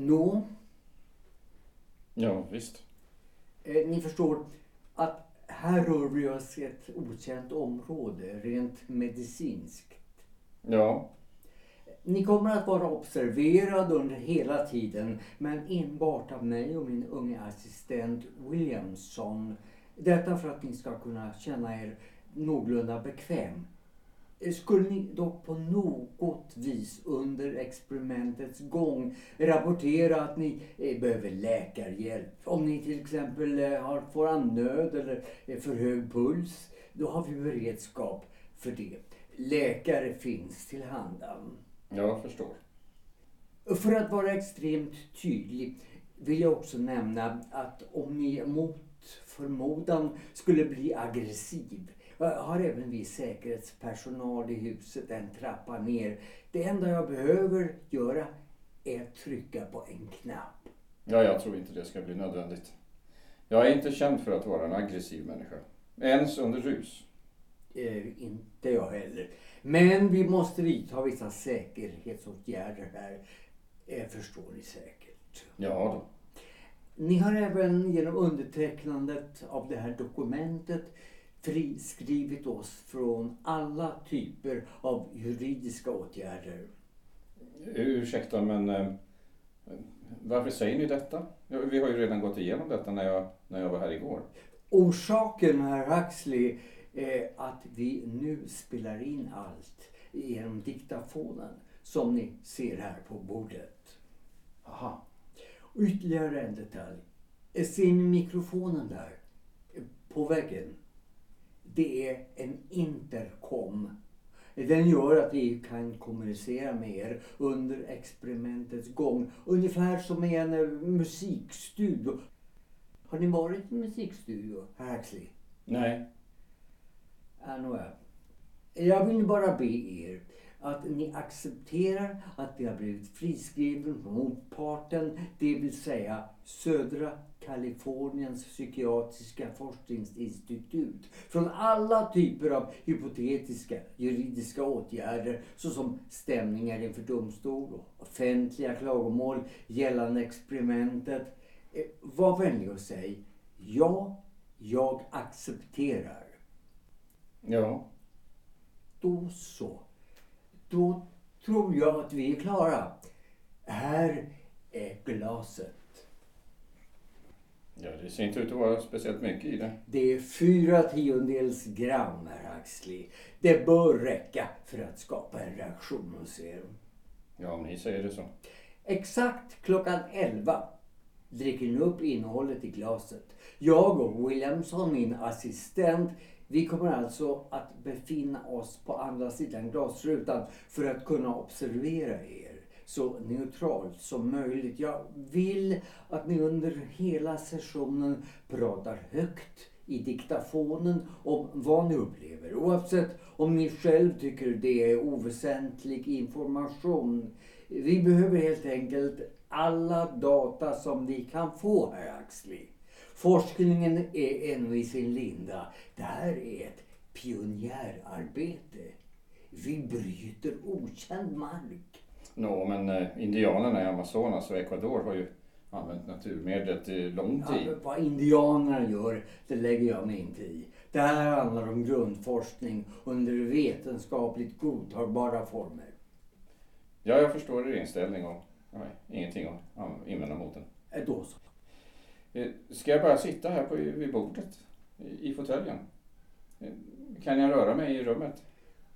Nå, Ja, visst. eh, ni förstår att här rör vi oss i ett okänt område, rent medicinskt. Ja, Ni kommer att vara observerad under hela tiden, men enbart av mig och min unge assistent Williamson. Detta för att ni ska kunna känna er någorlunda bekväm. Skulle ni dock på något vis under experimentets gång rapportera att ni eh, behöver läkarhjälp, om ni till exempel eh, har, får andnöd eller för hög puls, då har vi beredskap för det. Läkare finns till handan. jag förstår. För att vara extremt tydlig vill jag också nämna att om ni mot förmodan skulle bli aggressiv har även vi säkerhetspersonal i huset en trappa ner. Det enda jag behöver göra är att trycka på en knapp. Ja, jag tror inte det ska bli nödvändigt. Jag är inte känd för att vara en aggressiv människa. Ens under rus. Eh, inte jag heller. Men vi måste vidta vissa säkerhetsåtgärder här. Eh, förstår ni säkert. Ja då. Ni har även genom undertecknandet av det här dokumentet friskrivit oss från alla typer av juridiska åtgärder. Ursäkta, men eh, varför säger ni detta? Vi har ju redan gått igenom detta när jag, när jag var här igår. Orsaken, herr Huxley, är att vi nu spelar in allt genom diktafonen som ni ser här på bordet. Aha. Och Ytterligare en detalj. Ser ni mikrofonen där? På väggen? Det är en intercom. Den gör att vi kan kommunicera med er under experimentets gång. Ungefär som i en eh, musikstudio. Har ni varit i en musikstudio, herr Huxley? Nej. Ja, nåja. Jag vill bara be er att ni accepterar att ni har blivit friskriven motparten, det vill säga södra Kaliforniens psykiatriska forskningsinstitut från alla typer av hypotetiska juridiska åtgärder såsom stämningar inför domstol och offentliga klagomål gällande experimentet. Eh, Var vänlig och säg ja, jag accepterar. Ja. Då så. Då tror jag att vi är klara. Här är glaset. ja, det ser inte ut att vara speciellt mycket i det. Det är fyra tiondels gram, herr Axley. Det bör räcka för att skapa en reaktion hos er. Ja, om ni säger det så. Exakt klockan 11 dricker ni upp innehållet i glaset. Jag och Williamson, min assistent, vi kommer alltså att befinna oss på andra sidan glasrutan för att kunna observera er så neutralt som möjligt. Jag vill att ni under hela sessionen pratar högt i diktafonen om vad ni upplever. Oavsett om ni själv tycker det är oväsentlig information. Vi behöver helt enkelt alla data som vi kan få, herr Axley. Forskningen är ännu i sin linda. Det här är ett pionjärarbete. Vi bryter okänd mark. Nå, men eh, indianerna i Amazonas och Ecuador har ju använt naturmedlet i lång Ja, tid. men vad indianerna gör, det lägger jag mig inte i. Det här handlar om grundforskning under vetenskapligt godtagbara former. Ja, jag förstår er inställning och nej, ingenting att ja, invända mot den. Eh, Då så. Eh, Ska jag bara sitta här på, vid bordet? I, i fåtöljen? Eh, Kan jag röra mig i rummet?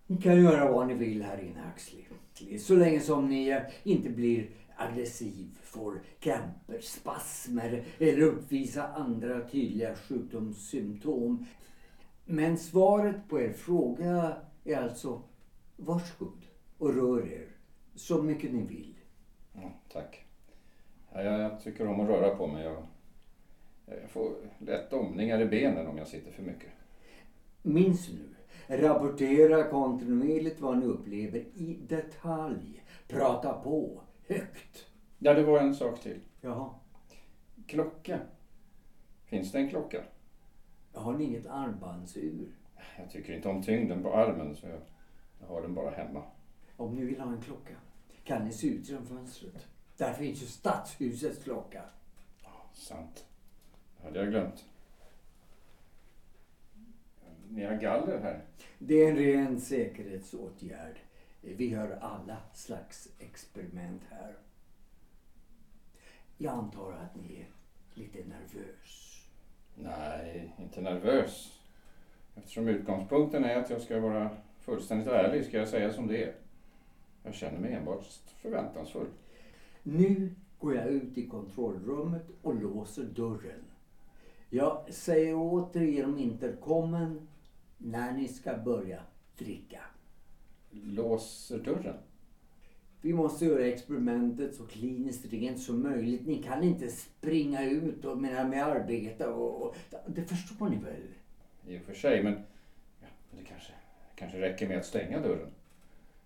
Ni kan göra vad ni vill här inne, Axley. Så länge som ni eh, inte blir aggressiv, får kramper, spasmer eller uppvisar andra tydliga sjukdomssymptom. Men svaret på er fråga är alltså varsågod och rör er så mycket ni vill. Ja, tack. Ja, jag, jag tycker om att röra på mig. Jag, jag får lätt domningar i benen om jag sitter för mycket. Minns nu, rapportera kontinuerligt vad ni upplever i detalj. Prata på, högt. Ja, det var en sak till. Jaha, Klocka. Finns det en klocka? har ni inget armbandsur? Jag tycker inte om tyngden på armen så jag, jag har den bara hemma. Om ni vill ha en klocka kan ni se ut genom fönstret. Där finns ju stadshusets klocka. Sant. Hade jag glömt. Ni har galler här. Det är en ren säkerhetsåtgärd. Vi gör alla slags experiment här. Jag antar att ni är lite nervös. Nej, inte nervös. Eftersom utgångspunkten är att jag ska vara fullständigt ärlig ska jag säga som det är. Jag känner mig enbart förväntansfull. Nu går jag ut i kontrollrummet och låser dörren. Jag säger åt er genom intercomen när ni ska börja dricka. Låser dörren? Vi måste göra experimentet så kliniskt rent som möjligt. Ni kan inte springa ut och med, med arbete och, och... Det förstår ni väl? I och för sig, men ja, det kanske, kanske räcker med att stänga dörren.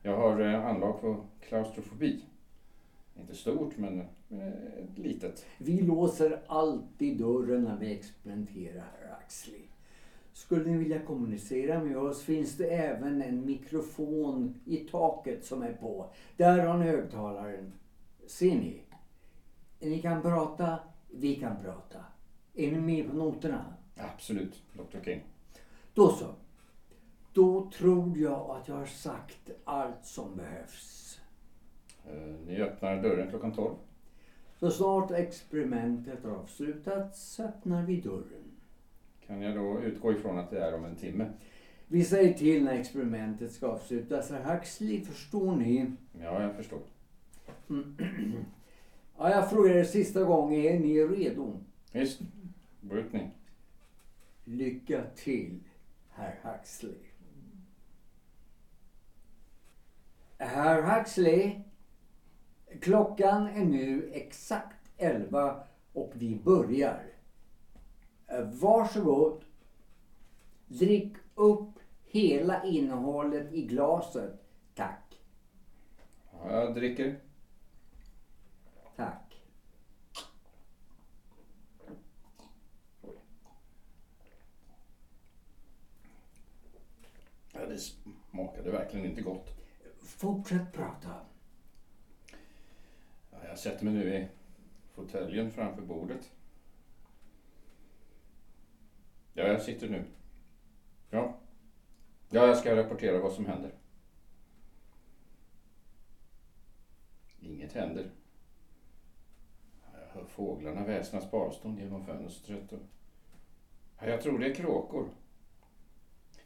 Jag har eh, anlag på klaustrofobi. Inte stort, men eh, litet. Vi låser alltid dörren när vi experimenterar, herr Axley. Skulle ni vilja kommunicera med oss finns det även en mikrofon i taket som är på. Där har ni högtalaren. Ser ni? Ni kan prata, vi kan prata. Är ni med på noterna? Absolut, Dr. King. Då så. Då tror jag att jag har sagt allt som behövs. Eh, Ni öppnar dörren klockan 12. Så snart experimentet har avslutats öppnar vi dörren. Kan jag då utgå ifrån att det är om en timme? Vi säger till när experimentet ska avslutas. Herr Huxley, förstår ni? Ja, jag förstår. Ja, jag frågar er sista gången, är ni redo? Visst, brytning. Lycka till, herr Huxley. Herr Huxley, klockan är nu exakt 11 och vi börjar. Eh, Varsågod. Drick upp hela innehållet i glaset. Tack. Ja, jag dricker. Tack. Ja, det smakade verkligen inte gott. Fortsätt prata. Jag sätter mig nu i fåtöljen framför bordet. Ja, jag sitter nu. Ja. Ja, jag ska rapportera vad som händer. Inget händer. Jag hör fåglarna väsnas på avstånd genom fönstret. Och... Ja, jag tror det är kråkor.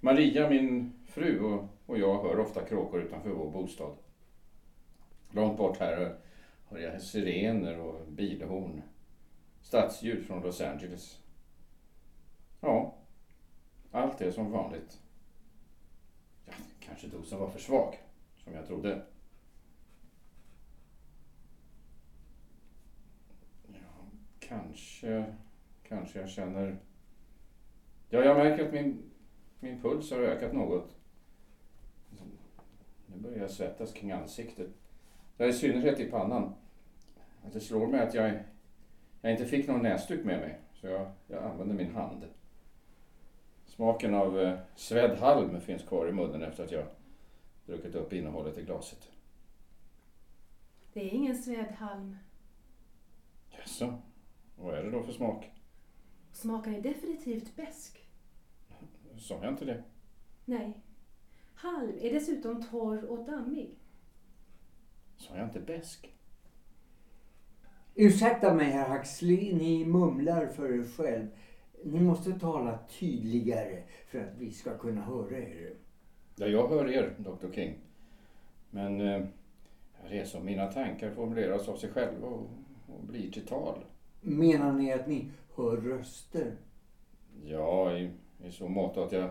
Maria, min fru och, och jag hör ofta kråkor utanför vår bostad. Långt bort här hör jag sirener och bilhorn. Stadsljud från Los Angeles. Ja, allt är som vanligt. Ja, kanske dosen var för svag, som jag trodde. Ja, kanske, kanske jag känner... Ja, jag märker att min, min puls har ökat något. Nu börjar jag svettas kring ansiktet. Ja, I synnerhet i pannan. Att det slår mig att jag, jag inte fick någon näsduk med mig, så jag, jag använder min hand. Smaken av eh, svedd halm finns kvar i munnen efter att jag druckit upp innehållet i glaset. Det är ingen svedhalm. Jaså, vad är det då för smak? Smaken är definitivt besk. Sa jag inte det? Nej. Halm är dessutom torr och dammig. Sa jag inte besk? Ursäkta mig herr Huxley, ni mumlar för er själv. Ni måste tala tydligare för att vi ska kunna höra er. Ja, jag hör er, Dr. King. Men eh, det är som mina tankar formuleras av sig själva och, och blir till tal. Menar ni att ni hör röster? Ja, i, i så mått att jag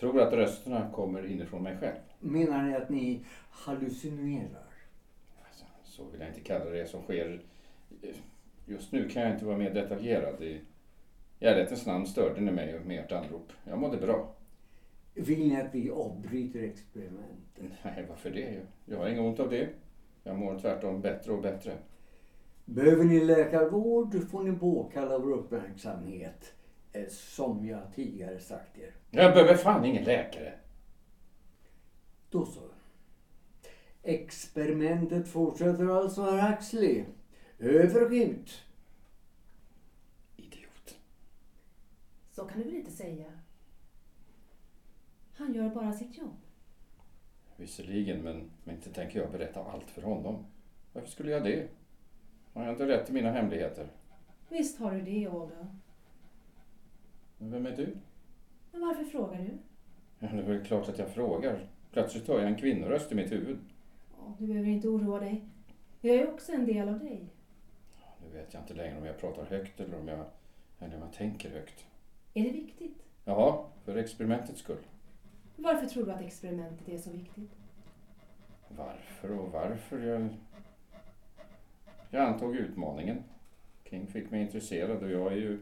tror att rösterna kommer inifrån mig själv. Menar ni att ni hallucinerar? Alltså, så vill jag inte kalla det som sker. Just nu kan jag inte vara mer detaljerad. I i ärlighetens namn störde ni mig med ert anrop. Jag mådde bra. Vill ni att vi avbryter experimentet? Nej, varför det? Jag har inget ont av det. Jag mår tvärtom bättre och bättre. Behöver ni läkarvård får ni påkalla vår uppmärksamhet. eh, Som jag tidigare sagt er. Jag behöver fan ingen läkare. Då så. Experimentet fortsätter alltså, herr Huxley. Över och ut. Idiot. Så kan du väl inte säga? Han gör bara sitt jobb. Visserligen, men, men inte tänker jag berätta allt för honom. Varför skulle jag det? Har jag inte rätt till mina hemligheter? Visst har du det, Aldo. Men vem är du? Men varför frågar du? Ja, det är väl klart att jag frågar. Plötsligt hör jag en kvinnoröst i mitt huvud. Ja, du behöver inte oroa dig. Jag är också en del av dig. Vet jag inte längre om jag pratar högt eller om jag, eller om jag tänker högt. Är det viktigt? Jaha, för experimentets skull. Varför tror du att experimentet är så viktigt? Varför och varför? Jag, jag antog utmaningen. King fick mig intresserad och jag är ju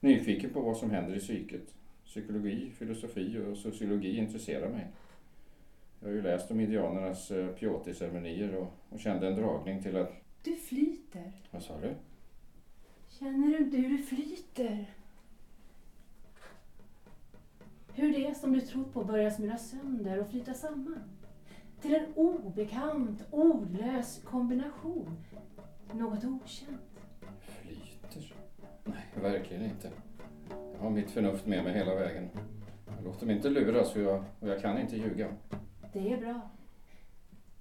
nyfiken på vad som händer i psyket. Psykologi, filosofi och sociologi intresserar mig. Jag har ju läst om indianernas eh, peyote-ceremonier och, och kände en dragning till att... Du flyter. Vad sa du? Känner du inte hur du flyter? Hur det som du trott på börjar smula sönder och flyta samman. Till en obekant, ordlös kombination. Något okänt. Flyter? Nej, verkligen inte. Jag har mitt förnuft med mig hela vägen. Jag låter mig inte luras och jag, och jag kan inte ljuga. Det är bra.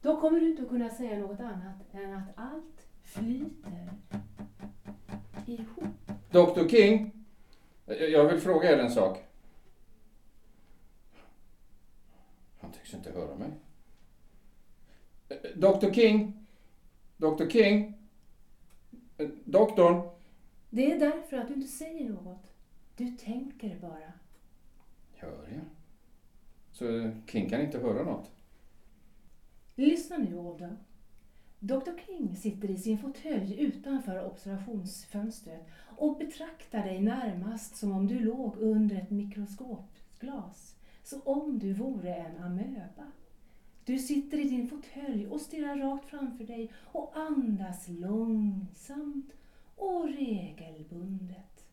Då kommer du inte att kunna säga något annat än att allt flyter ihop. Dr King! Jag vill fråga er en sak. Han tycks inte höra mig. Dr King! Dr King! Doktorn! Det är därför att du inte säger något. Du tänker bara. Hör jag? Så King kan inte höra något? Lyssna nu, Aldo. Dr King sitter i sin fåtölj utanför observationsfönstret och betraktar dig närmast som om du låg under ett mikroskopglas. Så om du vore en amöba. Du sitter i din fåtölj och stirrar rakt framför dig och andas långsamt och regelbundet.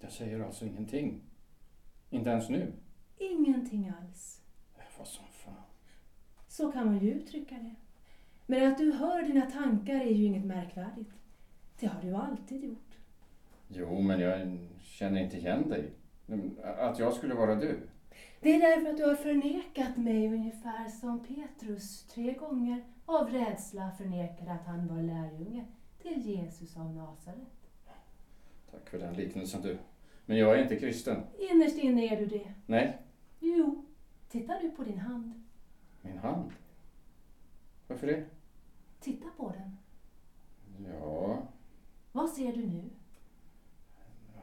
Jag säger alltså ingenting. Inte ens nu. Ingenting alls. Vad som fan. Så kan man ju uttrycka det. Men att du hör dina tankar är ju inget märkvärdigt. Det har du alltid gjort. Jo, men jag känner inte igen dig. Att jag skulle vara du. Det är därför att du har förnekat mig ungefär som Petrus tre gånger av rädsla förnekade att han var lärjunge till Jesus av Nasaret. Tack för den liknelsen du. Men jag är inte kristen. Innerst inne är du det. Nej, Jo, titta nu på din hand. min hand. Varför det? Titta på den. Ja, Vad ser du nu?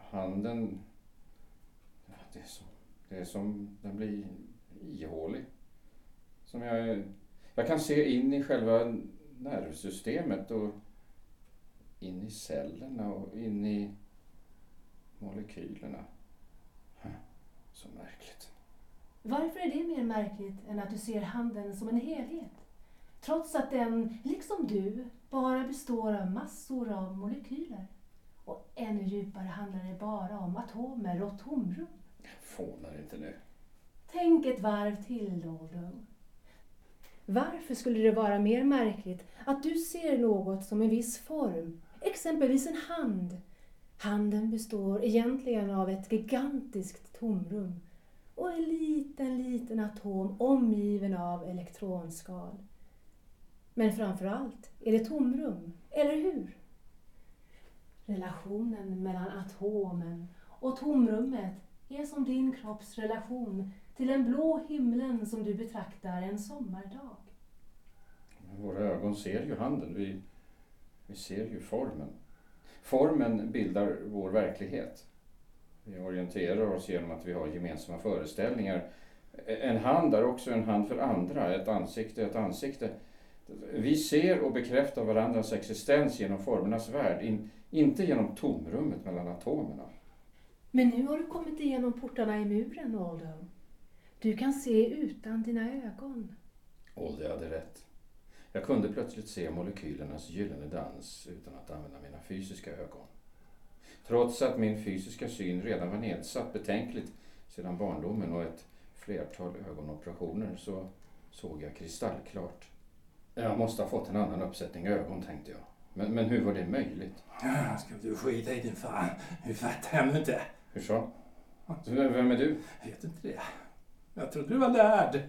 handen... Ja, det, är som, det är som den blir ihålig. Som jag... Jag kan se in i själva nervsystemet och in i cellerna och in i molekylerna. Så märkligt. Varför är det mer märkligt än att du ser handen som en helhet? Trots att den, liksom du, bara består av massor av molekyler. Och ännu djupare handlar det bara om atomer och tomrum. Fånar inte nu. Tänk ett varv till, Doldo. Varför skulle det vara mer märkligt att du ser något som en viss form, exempelvis en hand? Handen består egentligen av ett gigantiskt tomrum och en liten, liten atom omgiven av elektronskal. Men framför allt är det tomrum, eller hur? Relationen mellan atomen och tomrummet är som din kropps relation till den blå himlen som du betraktar en sommardag. Våra ögon ser ju handen. Vi, vi ser ju formen. Formen bildar vår verklighet. Vi orienterar oss genom att vi har gemensamma föreställningar. En hand är också en hand för andra, ett ansikte är ett ansikte. Vi ser och bekräftar varandras existens genom formernas värld, in, inte genom tomrummet mellan atomerna. Men nu har du kommit igenom portarna i muren, Aldo. Du kan se utan dina ögon. Oldie hade rätt. Jag kunde plötsligt se molekylernas gyllene dans utan att använda mina fysiska ögon. Trots att min fysiska syn redan var nedsatt betänkligt sedan barndomen och ett flertal ögonoperationer så såg jag kristallklart. Jag måste ha fått en annan uppsättning ögon, tänkte jag. Men, men hur var det möjligt? Ja, Ska du skita i din fan? Hur fattar jag nu inte? Hur så? Vem är du? Vet du inte det? Jag trodde du var lärd. Är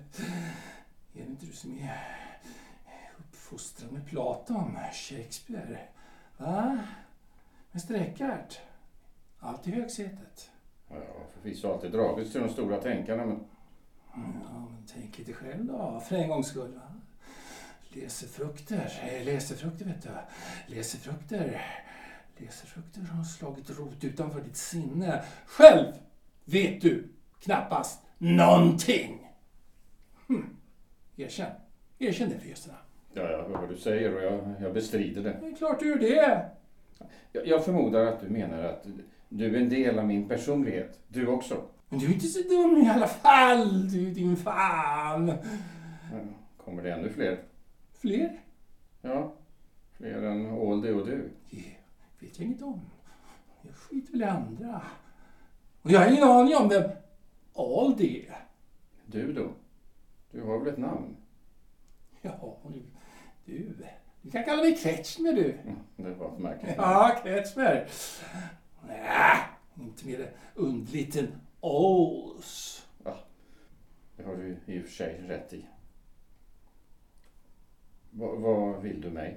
det inte du som är uppfostrad med Platon, Shakespeare? Va? Mäster Eckhart? Allt i högsätet. Ja, Jag förvisso alltid dragits till de stora tänkarna, men Ja, men tänk lite själv då, för en gångs skull. Va? Läsefrukter, eh, läsefrukter vet du. Läsefrukter. Läsefrukter har slagit rot utanför ditt sinne. Själv vet du knappast någonting. Hm. Erkänn. Erkänn det förresten. ja, jag hör vad du säger och jag, jag bestrider det. Det är klart du gör det. Jag, jag förmodar att du menar att du är en del av min personlighet. Du också. Men du är inte så dum i alla fall, du din fan. Kommer det ännu fler? Fler? Ja, fler än Oldie och du. Det vet jag inget om. Jag skiter väl i andra. Och jag har ingen aning om vem all det är. Du då? Du har väl ett namn? Ja, du. Du kan kalla mig Kretschmer du. Mm, Det var märkligt. Ja, Kretschmer. Nej, inte mer underligt än Ols. Det har du i och för sig rätt i. Va, vad vill du mig?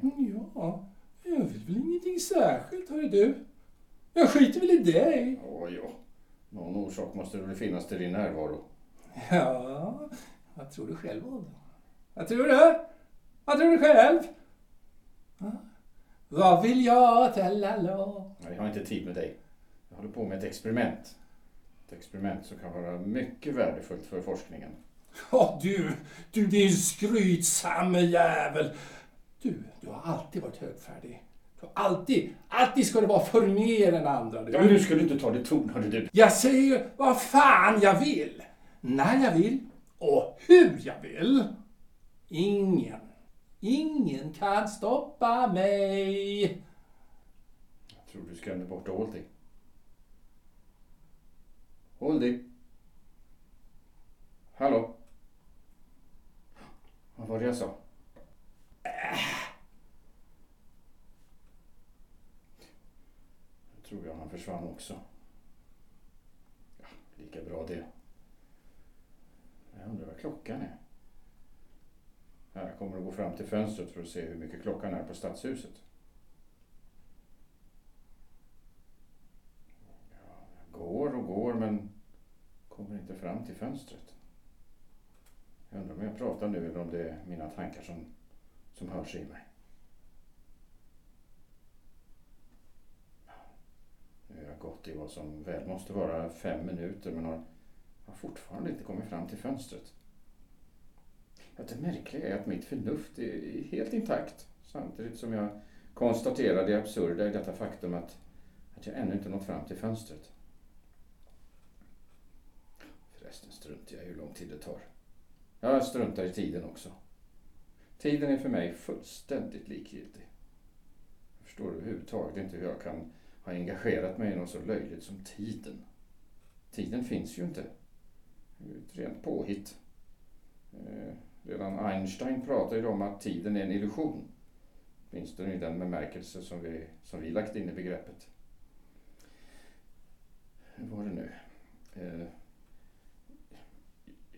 Ja, jag vill väl ingenting särskilt, hörru du. Jag skiter väl i dig. Åh, ja. Någon orsak måste det väl finnas till din närvaro. Ja, vad tror du själv om det? Vad tror du? Vad tror du själv? Va? Vad vill jag? Nej, Jag har inte tid med dig. Jag håller på med ett experiment. Ett experiment som kan vara mycket värdefullt för forskningen. Ja, du, du din skrytsamme jävel. Du, du har alltid varit högfärdig. Du har alltid, alltid ska du vara för mer än andra. Du. Ja, men du inte ta det ton, hörde du. Jag säger vad fan jag vill. När jag vill och hur jag vill. Ingen, ingen kan stoppa mig. Jag tror du skrämde bort Oldie. Oldie? Hallå? Vad var det jag sa? Nu tror jag han försvann också. Ja, lika bra det. Jag undrar vad klockan är. Jag kommer att gå fram till fönstret för att se hur mycket klockan är på stadshuset. Jag går och går men kommer inte fram till fönstret. Jag undrar om jag pratar nu eller om det är mina tankar som, som hörs i mig. Nu har jag gått i vad som väl måste vara fem minuter men har, har fortfarande inte kommit fram till fönstret. Det märkliga är att mitt förnuft är helt intakt samtidigt som jag konstaterar det absurda i detta faktum att, att jag ännu inte nått fram till fönstret. Förresten struntar jag i hur lång tid det tar. Jag struntar i tiden också. Tiden är för mig fullständigt likgiltig. Jag förstår överhuvudtaget inte hur jag kan ha engagerat mig i något så löjligt som tiden. Tiden finns ju inte. Det är ett rent påhitt. Eh, redan Einstein pratade ju om att tiden är en illusion. Finns i den bemärkelse som vi, som vi lagt in i begreppet. Hur var det nu? Eh,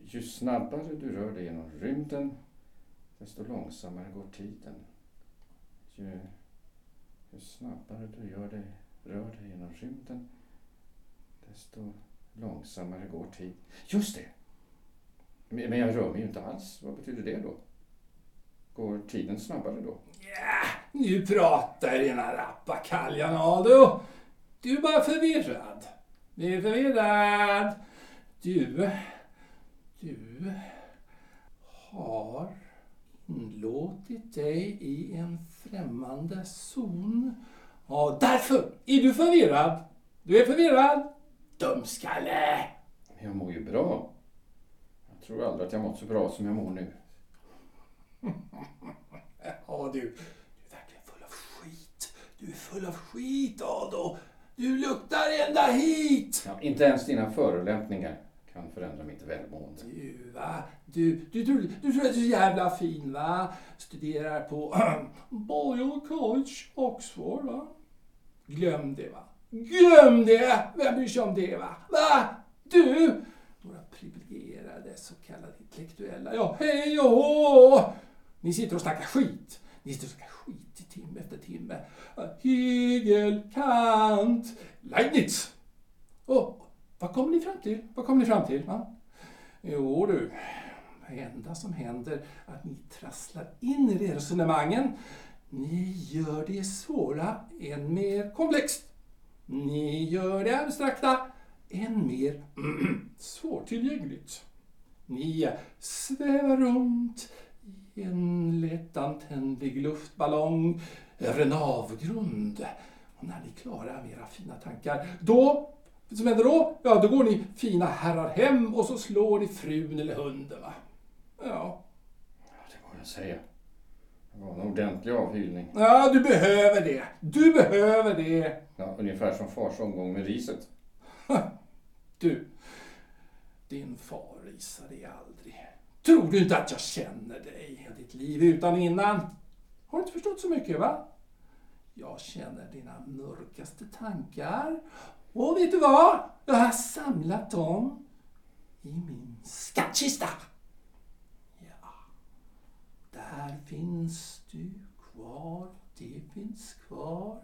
ju snabbare du rör dig genom rymden, desto långsammare går tiden. Ju, ju snabbare du gör dig, rör dig genom rymden, desto långsammare går tiden. Just det! Men jag rör mig ju inte alls. Vad betyder det då? Går tiden snabbare då? Ja, nu pratar dina rappakaljan, Aldo. Du är bara förvirrad. Du är förvirrad. Du, du har inlåtit dig i en främmande zon. Och därför är du förvirrad. Du är förvirrad. Dumskalle! Jag mår ju bra. Jag tror aldrig att jag mått så bra som jag mår nu. Ja, du. Du är verkligen full av skit. Du är full av skit, Aldo. Du luktar ända hit. Ja, inte ens dina förolämpningar kan förändra mitt välmående. Du va, du, du, tror, du tror att du är så jävla fin va? Studerar på Royal College, Oxford va? Glöm det va. Glöm det! Vem bryr sig om det va? Va? Du! Några privilegierade så kallade intellektuella. Ja, hej och hå! Ni sitter och snackar skit. Ni sitter och snackar skit i timme efter timme. Hegel, Kant, Leibniz. Och vad kommer ni fram till? Vad kommer ni fram till? Va? Jo du, det enda som händer är att ni trasslar in i resonemangen. Ni gör det svåra än mer komplext. Ni gör det abstrakta än mer svårtillgängligt. Ni svävar runt i en lättantändlig luftballong över en avgrund. Och när ni klarar era fina tankar, då, vad som händer då? Ja, då går ni fina herrar hem och så slår ni frun eller hunden. Va? Ja. Ja, det må jag säga. Det var en ordentlig avhyllning. ja, du behöver det. Du behöver det. Ja, ungefär som fars omgång med riset. Du, din far risar dig aldrig. Tror du inte att jag känner dig ditt liv utan innan? Har du inte förstått så mycket va? Jag känner dina mörkaste tankar. Och vet du vad? Jag har samlat dem i min skattkista. Ja, där finns du kvar. Det finns kvar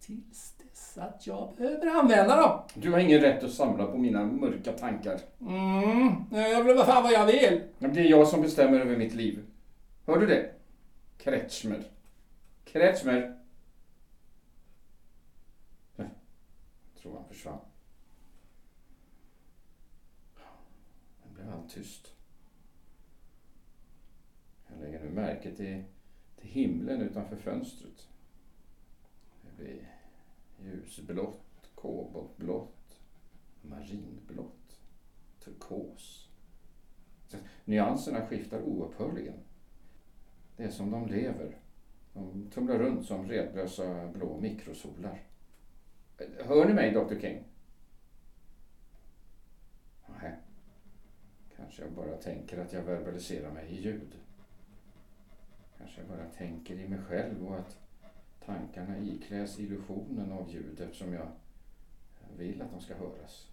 tills dess att jag behöver använda dem. Du har ingen rätt att samla på mina mörka tankar. Mm, jag vill vad fan vad jag vill. Det är jag som bestämmer över mitt liv. Hör du det? Kretschmer. Kretschmer. Jag tror han försvann. Det blev allt tyst. Jag lägger nu märke till, till himlen utanför fönstret. Det blir ljusblått, koboltblått, marinblått, turkos. Så Nyanserna skiftar oupphörligen. Det är som de lever. De tumlar runt som redlösa blå mikrosolar. Hör ni mig, Dr. King? Nej. Kanske jag bara tänker att jag verbaliserar mig i ljud. Kanske jag bara tänker i mig själv och att tankarna ikläs illusionen av ljud eftersom jag vill att de ska höras.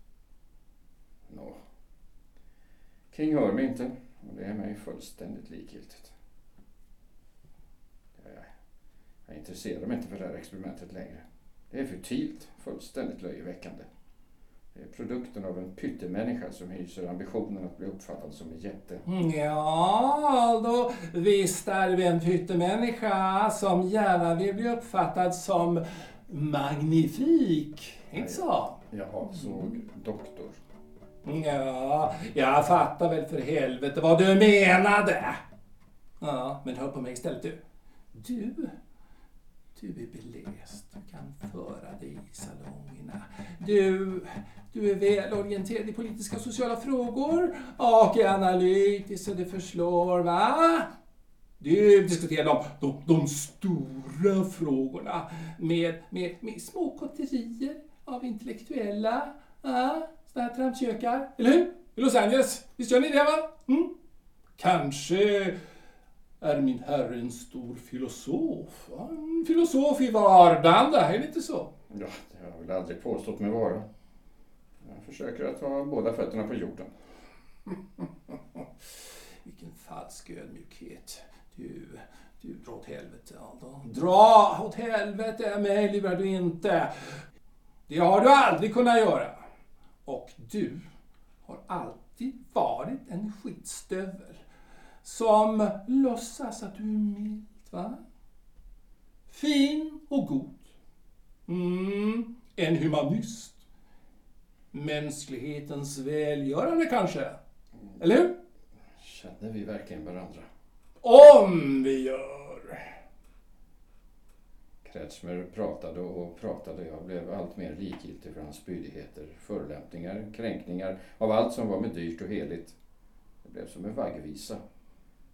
Nå. King hör mig inte och det är mig fullständigt likgiltigt. Jag, jag intresserar mig inte för det här experimentet längre. Det är futilt, fullständigt löjeväckande. Det är produkten av en pyttemänniska som hyser ambitionen att bli uppfattad som en jätte. Ja, då visst är du en pyttemänniska som gärna vill bli uppfattad som magnifik. Inte så? Jag avsåg doktor. Ja, jag fattar väl för helvete vad du menade. Ja, men hör på mig istället du. Du, du är beläst. Du kan föra dig i salongerna. Du, du är välorienterad i politiska och sociala frågor och är analytisk så det förslår, va? Du diskuterar de, de, de stora frågorna med, med, med små kotterier av intellektuella, ja, sådana här trampkökar. Eller hur? I Los Angeles. Visst gör ni det, va? Mm? Kanske är min herre en stor filosof. En filosof i vardande, är det inte så? Ja, det har jag väl aldrig påstått mig vara. Jag försöker att ha båda fötterna på jorden. Vilken falsk ödmjukhet. Du, du, dra åt helvete Aldo. Dra åt helvete, mig lurar du inte. Det har du aldrig kunnat göra. Och du har alltid varit en skitstövel som låtsas att du är mild, va? Fin och god. Mm, en humanist. Mänsklighetens välgörande kanske? Eller hur? Känner vi verkligen varandra? Om vi gör. Kretschmer pratade och pratade. Jag blev allt mer likgiltig för hans spydigheter, förolämpningar, kränkningar av allt som var med dyrt och heligt. Det blev som en vaggvisa.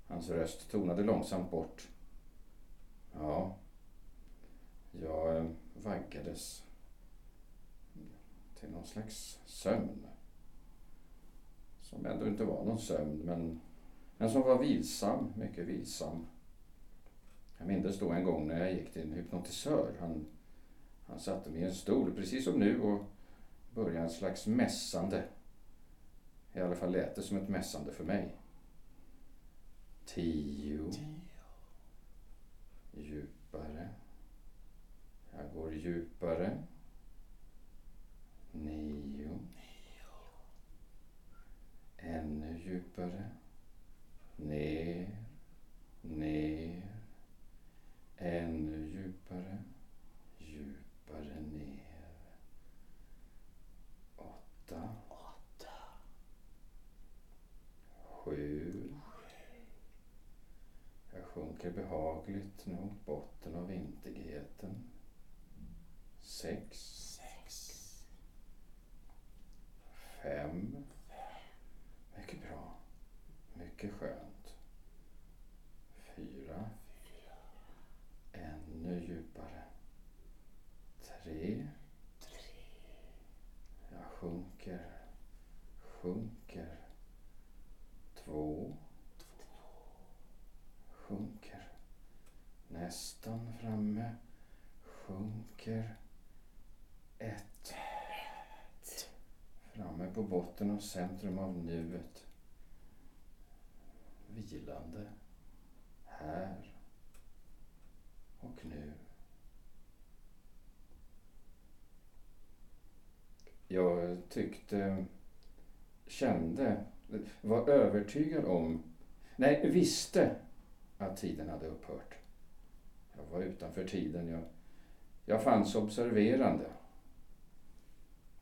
Hans röst tonade långsamt bort. Ja, jag eh, vaggades till någon slags sömn. Som ändå inte var någon sömn, men, men som var vilsam, mycket vilsam. Jag minns då en gång när jag gick till en hypnotisör. Han, han satte mig i en stol, precis som nu, och började en slags mässande. I alla fall lät det som ett mässande för mig. see. På botten och centrum av nuet. Vilande. Här. Och nu. Jag tyckte, kände, var övertygad om, nej visste att tiden hade upphört. Jag var utanför tiden. Jag, jag fanns observerande.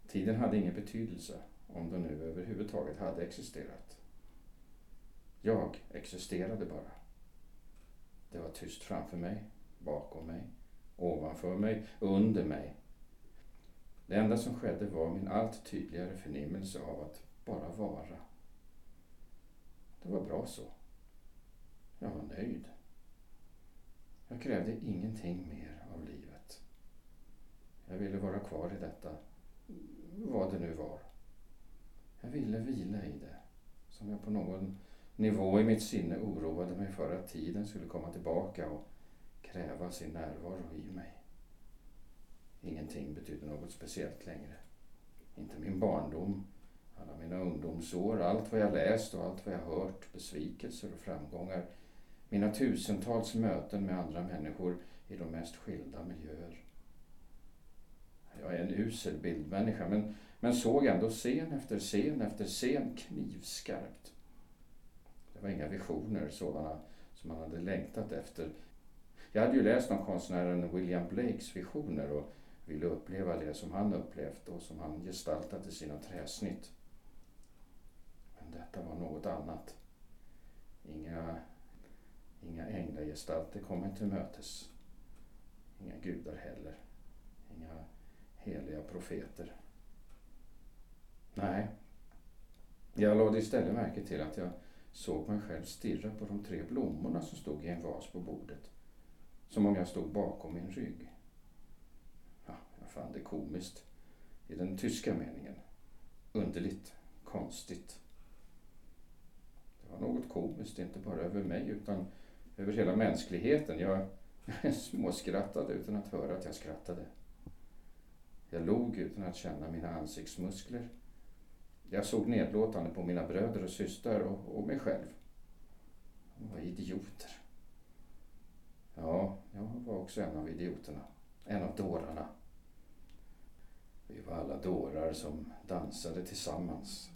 Tiden hade ingen betydelse, om den nu överhuvudtaget hade existerat. Jag existerade bara. Det var tyst framför mig, bakom mig, ovanför mig, under mig. Det enda som skedde var min allt tydligare förnimmelse av att bara vara. Det var bra så. Jag var nöjd. Jag krävde ingenting mer av livet. Jag ville vara kvar i detta, vad det nu var. Jag ville vila i det, som jag på någon nivå i mitt sinne oroade mig för att tiden skulle komma tillbaka och kräva sin närvaro i mig. Ingenting betydde något speciellt längre. Inte min barndom, alla mina ungdomsår, allt vad jag läst och allt vad jag hört, besvikelser och framgångar. Mina tusentals möten med andra människor i de mest skilda miljöer. Jag är en usel bildmänniska men, men såg ändå scen efter scen efter scen knivskarpt. Det var inga visioner sådana som man hade längtat efter. Jag hade ju läst om konstnären William Blakes visioner och ville uppleva det som han upplevt och som han gestaltat i sina träsnitt. Men detta var något annat. Inga, inga änglagestalter kom mig till mötes. Inga gudar heller. Inga heliga profeter. Nej, jag lade istället märke till att jag såg mig själv stirra på de tre blommorna som stod i en vas på bordet. Som om jag stod bakom min rygg. Ja, jag fann det komiskt. I den tyska meningen. Underligt. Konstigt. Det var något komiskt, inte bara över mig utan över hela mänskligheten. Jag, jag småskrattade utan att höra att jag skrattade. Jag log utan att känna mina ansiktsmuskler. Jag såg nedlåtande på mina bröder och systrar och, och mig själv. De var idioter. Ja, jag var också en av idioterna. En av dårarna. Vi var alla dårar som dansade tillsammans.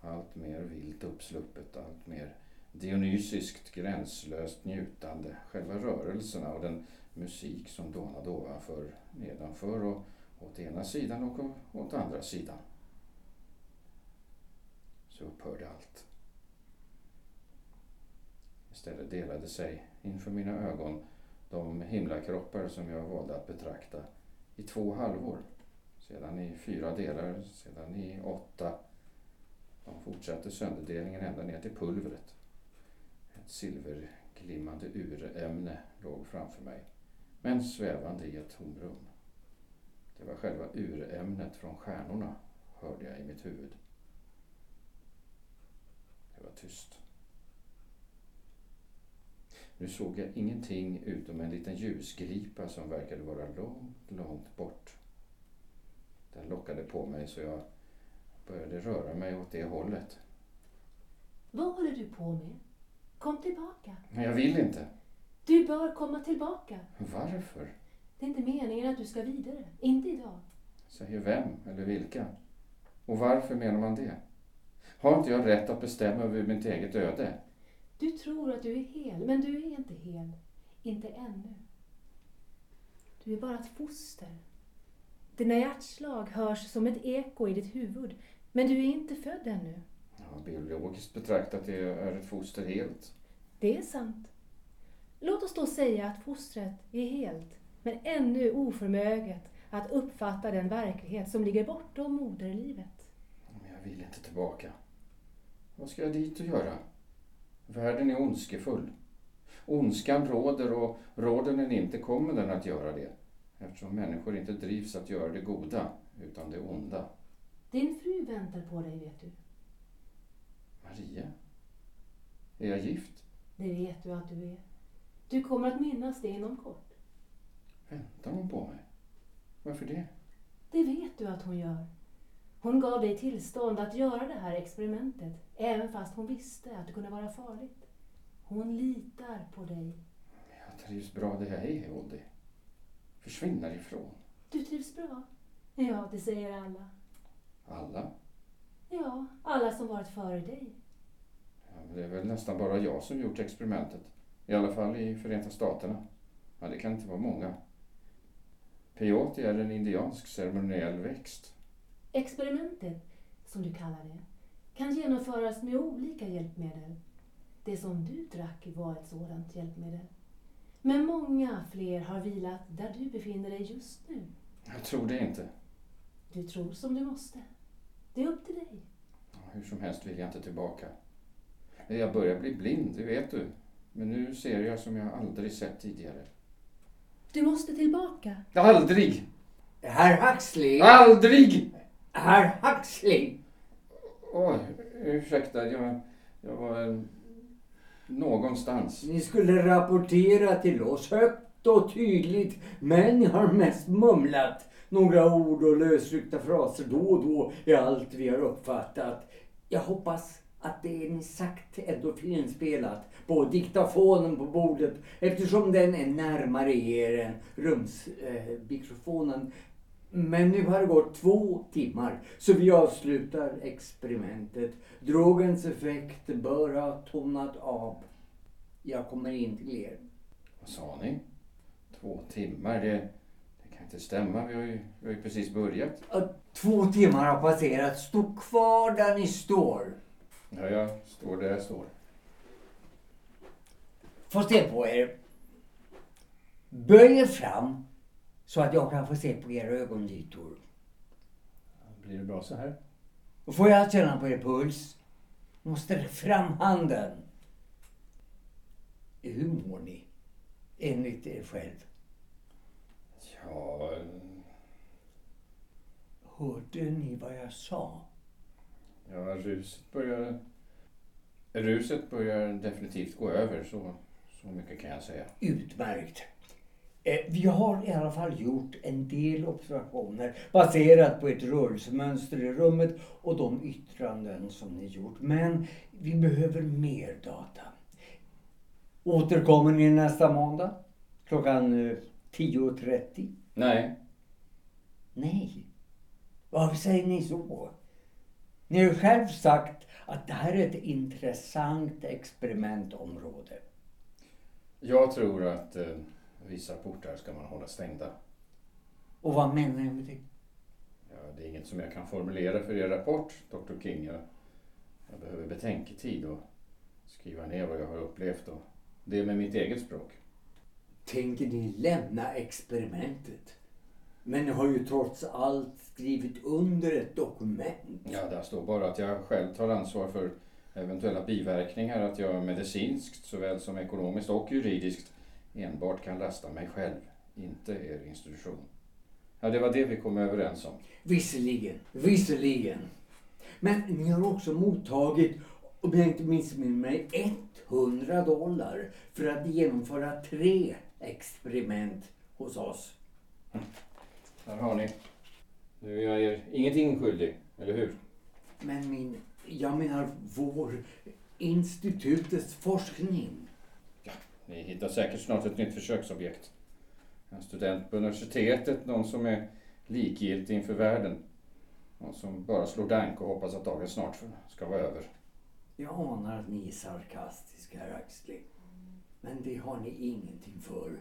Allt mer vilt uppsluppet, allt mer dionysiskt gränslöst njutande. Själva rörelserna och den musik som dånade ovanför, nedanför och åt ena sidan och åt andra sidan. Så upphörde allt. Istället delade sig inför mina ögon de himlakroppar som jag valde att betrakta i två halvor. Sedan i fyra delar, sedan i åtta. De fortsatte sönderdelningen ända ner till pulvret. Ett silverglimmande urämne låg framför mig, men svävande i ett tomrum. Det var själva urämnet från stjärnorna, hörde jag i mitt huvud. Det var tyst. Nu såg jag ingenting utom en liten ljusglipa som verkade vara långt, långt bort. Den lockade på mig så jag började röra mig åt det hållet. Vad håller du på med? Kom tillbaka. Men jag vill inte. Du bör komma tillbaka. Varför? Det är inte meningen att du ska vidare. Inte idag. Säger vem eller vilka? Och varför menar man det? Har inte jag rätt att bestämma över mitt eget öde? Du tror att du är hel, men du är inte hel. Inte ännu. Du är bara ett foster. Dina hjärtslag hörs som ett eko i ditt huvud, men du är inte född ännu. Ja, biologiskt betraktat är ett foster helt. Det är sant. Låt oss då säga att fostret är helt, men ännu oförmöget att uppfatta den verklighet som ligger bortom moderlivet. Men jag vill inte tillbaka. Vad ska jag dit och göra? Världen är ondskefull. Ondskan råder och råder den inte kommer den att göra det. Eftersom människor inte drivs att göra det goda, utan det onda. Din fru väntar på dig, vet du. Maria? Är jag gift? Det vet du att du är. Du kommer att minnas det inom kort. Väntar hon på mig? Varför det? Det vet du att hon gör. Hon gav dig tillstånd att göra det här experimentet, även fast hon visste att det kunde vara farligt. Hon litar på dig. Jag trivs bra där jag är, Oddie. Försvinner ifrån. Du trivs bra? Ja, det säger alla. Alla? Ja, alla som varit före dig. Ja, det är väl nästan bara jag som gjort experimentet. I alla fall i Förenta Staterna. Ja, det kan inte vara många. Peyote är en indiansk ceremoniell växt. Experimentet, som du kallar det, kan genomföras med olika hjälpmedel. Det som du drack var ett sådant hjälpmedel. Men många fler har vilat där du befinner dig just nu. Jag tror det inte. Du tror som du måste. Det är upp till dig. Ja, Hur som helst vill jag inte tillbaka. Jag börjar bli blind, det vet du. Men nu ser jag som jag aldrig sett tidigare. Du måste tillbaka. Aldrig! Herr Huxley! Aldrig! Herr Huxley! Oj, ursäkta, jag, jag var eh, någonstans. Ni skulle rapportera till oss högt och tydligt, men ni har mest mumlat några ord och lösryckta fraser då och då är allt vi har uppfattat. Jag hoppas att det ni sagt ändå finns inspelat på diktafonen på bordet eftersom den är närmare er än rumsmikrofonen. Men nu har det gått två timmar så vi avslutar experimentet. Drogens effekt bör ha tonat av. Jag kommer in till er. Vad sa ni? Två timmar? Det, det kan inte stämma. Vi har, ju, vi har ju precis börjat. Två timmar har passerat. Stå kvar där ni står. Ja, jag står där jag står. Få se på er. Böj er fram så att jag kan få se på era ögonvitor. Blir det bra så här? Och får jag känna på er puls? Måste fram handen. Hur mår ni? Enligt er själv. Ja, Hörde ni vad jag sa? ja ruset börjar... Ruset börjar definitivt gå över, så, så mycket kan jag säga. Utmärkt. Eh, Vi har i alla fall gjort en del observationer baserat på ett rörelsemönster i rummet och de yttranden som ni gjort. Men vi behöver mer data. Återkommer ni nästa måndag klockan eh, 10.30? Nej, Nej. Varför säger ni så? Ni har ju själv sagt att det här är ett intressant experimentområde. jag tror att eh, vissa portar ska man hålla stängda. Och vad menar ni med det? Ja, det är inget som jag kan formulera för er rapport, Dr. King. Jag, jag behöver betänketid och skriva ner vad jag har upplevt och det med mitt eget språk. Tänker ni lämna experimentet? Men ni har ju trots allt skrivit under ett dokument. Ja, där står bara att jag själv tar ansvar för eventuella biverkningar, att jag medicinskt såväl som ekonomiskt och juridiskt enbart kan lasta mig själv, inte er institution. Ja, det var det vi kom överens om. Visserligen, visserligen. Men ni har också mottagit om jag inte missminner mig, 100 dollar för att genomföra tre experiment hos oss. Här har ni. Nu är jag er ingenting skyldig, eller hur? Men min, jag menar vår institutets forskning. Ni hittar säkert snart ett nytt försöksobjekt. En student på universitetet, någon som är likgiltig inför världen. Någon som bara slår dank och hoppas att dagen snart ska vara över. Jag anar att ni är sarkastiska, herr Axling. Men det har ni ingenting för.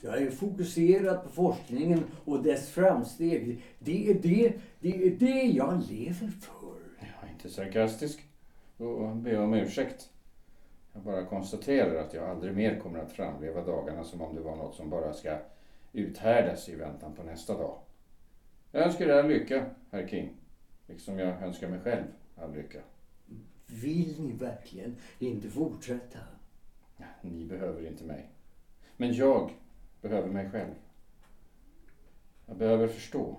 Jag är fokuserad på forskningen och dess framsteg. Det är det, det är det jag lever för. Jag är inte sarkastisk. Då ber jag om ursäkt. Jag bara konstaterar att jag aldrig mer kommer att framleva dagarna som om det var något som bara ska uthärdas i väntan på nästa dag. Jag önskar er lycka, herr King. Liksom jag önskar mig själv all lycka. Vill ni verkligen inte fortsätta? Ni behöver inte mig. Men jag behöver mig själv. Jag behöver förstå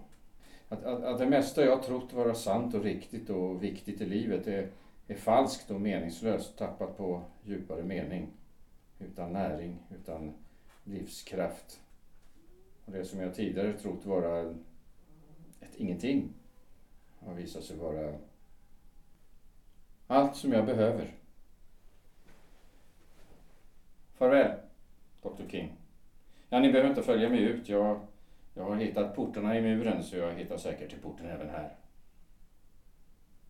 att, att, att det mesta jag trott vara sant och riktigt och viktigt i livet är, är falskt och meningslöst, tappat på djupare mening. Utan näring, utan livskraft. Och det som jag tidigare trott vara ett ingenting har visat sig vara allt som jag behöver. Farväl, Dr King. Ja, ni behöver inte följa mig ut. Jag, jag har hittat portarna i muren så jag hittar säkert till porten även här.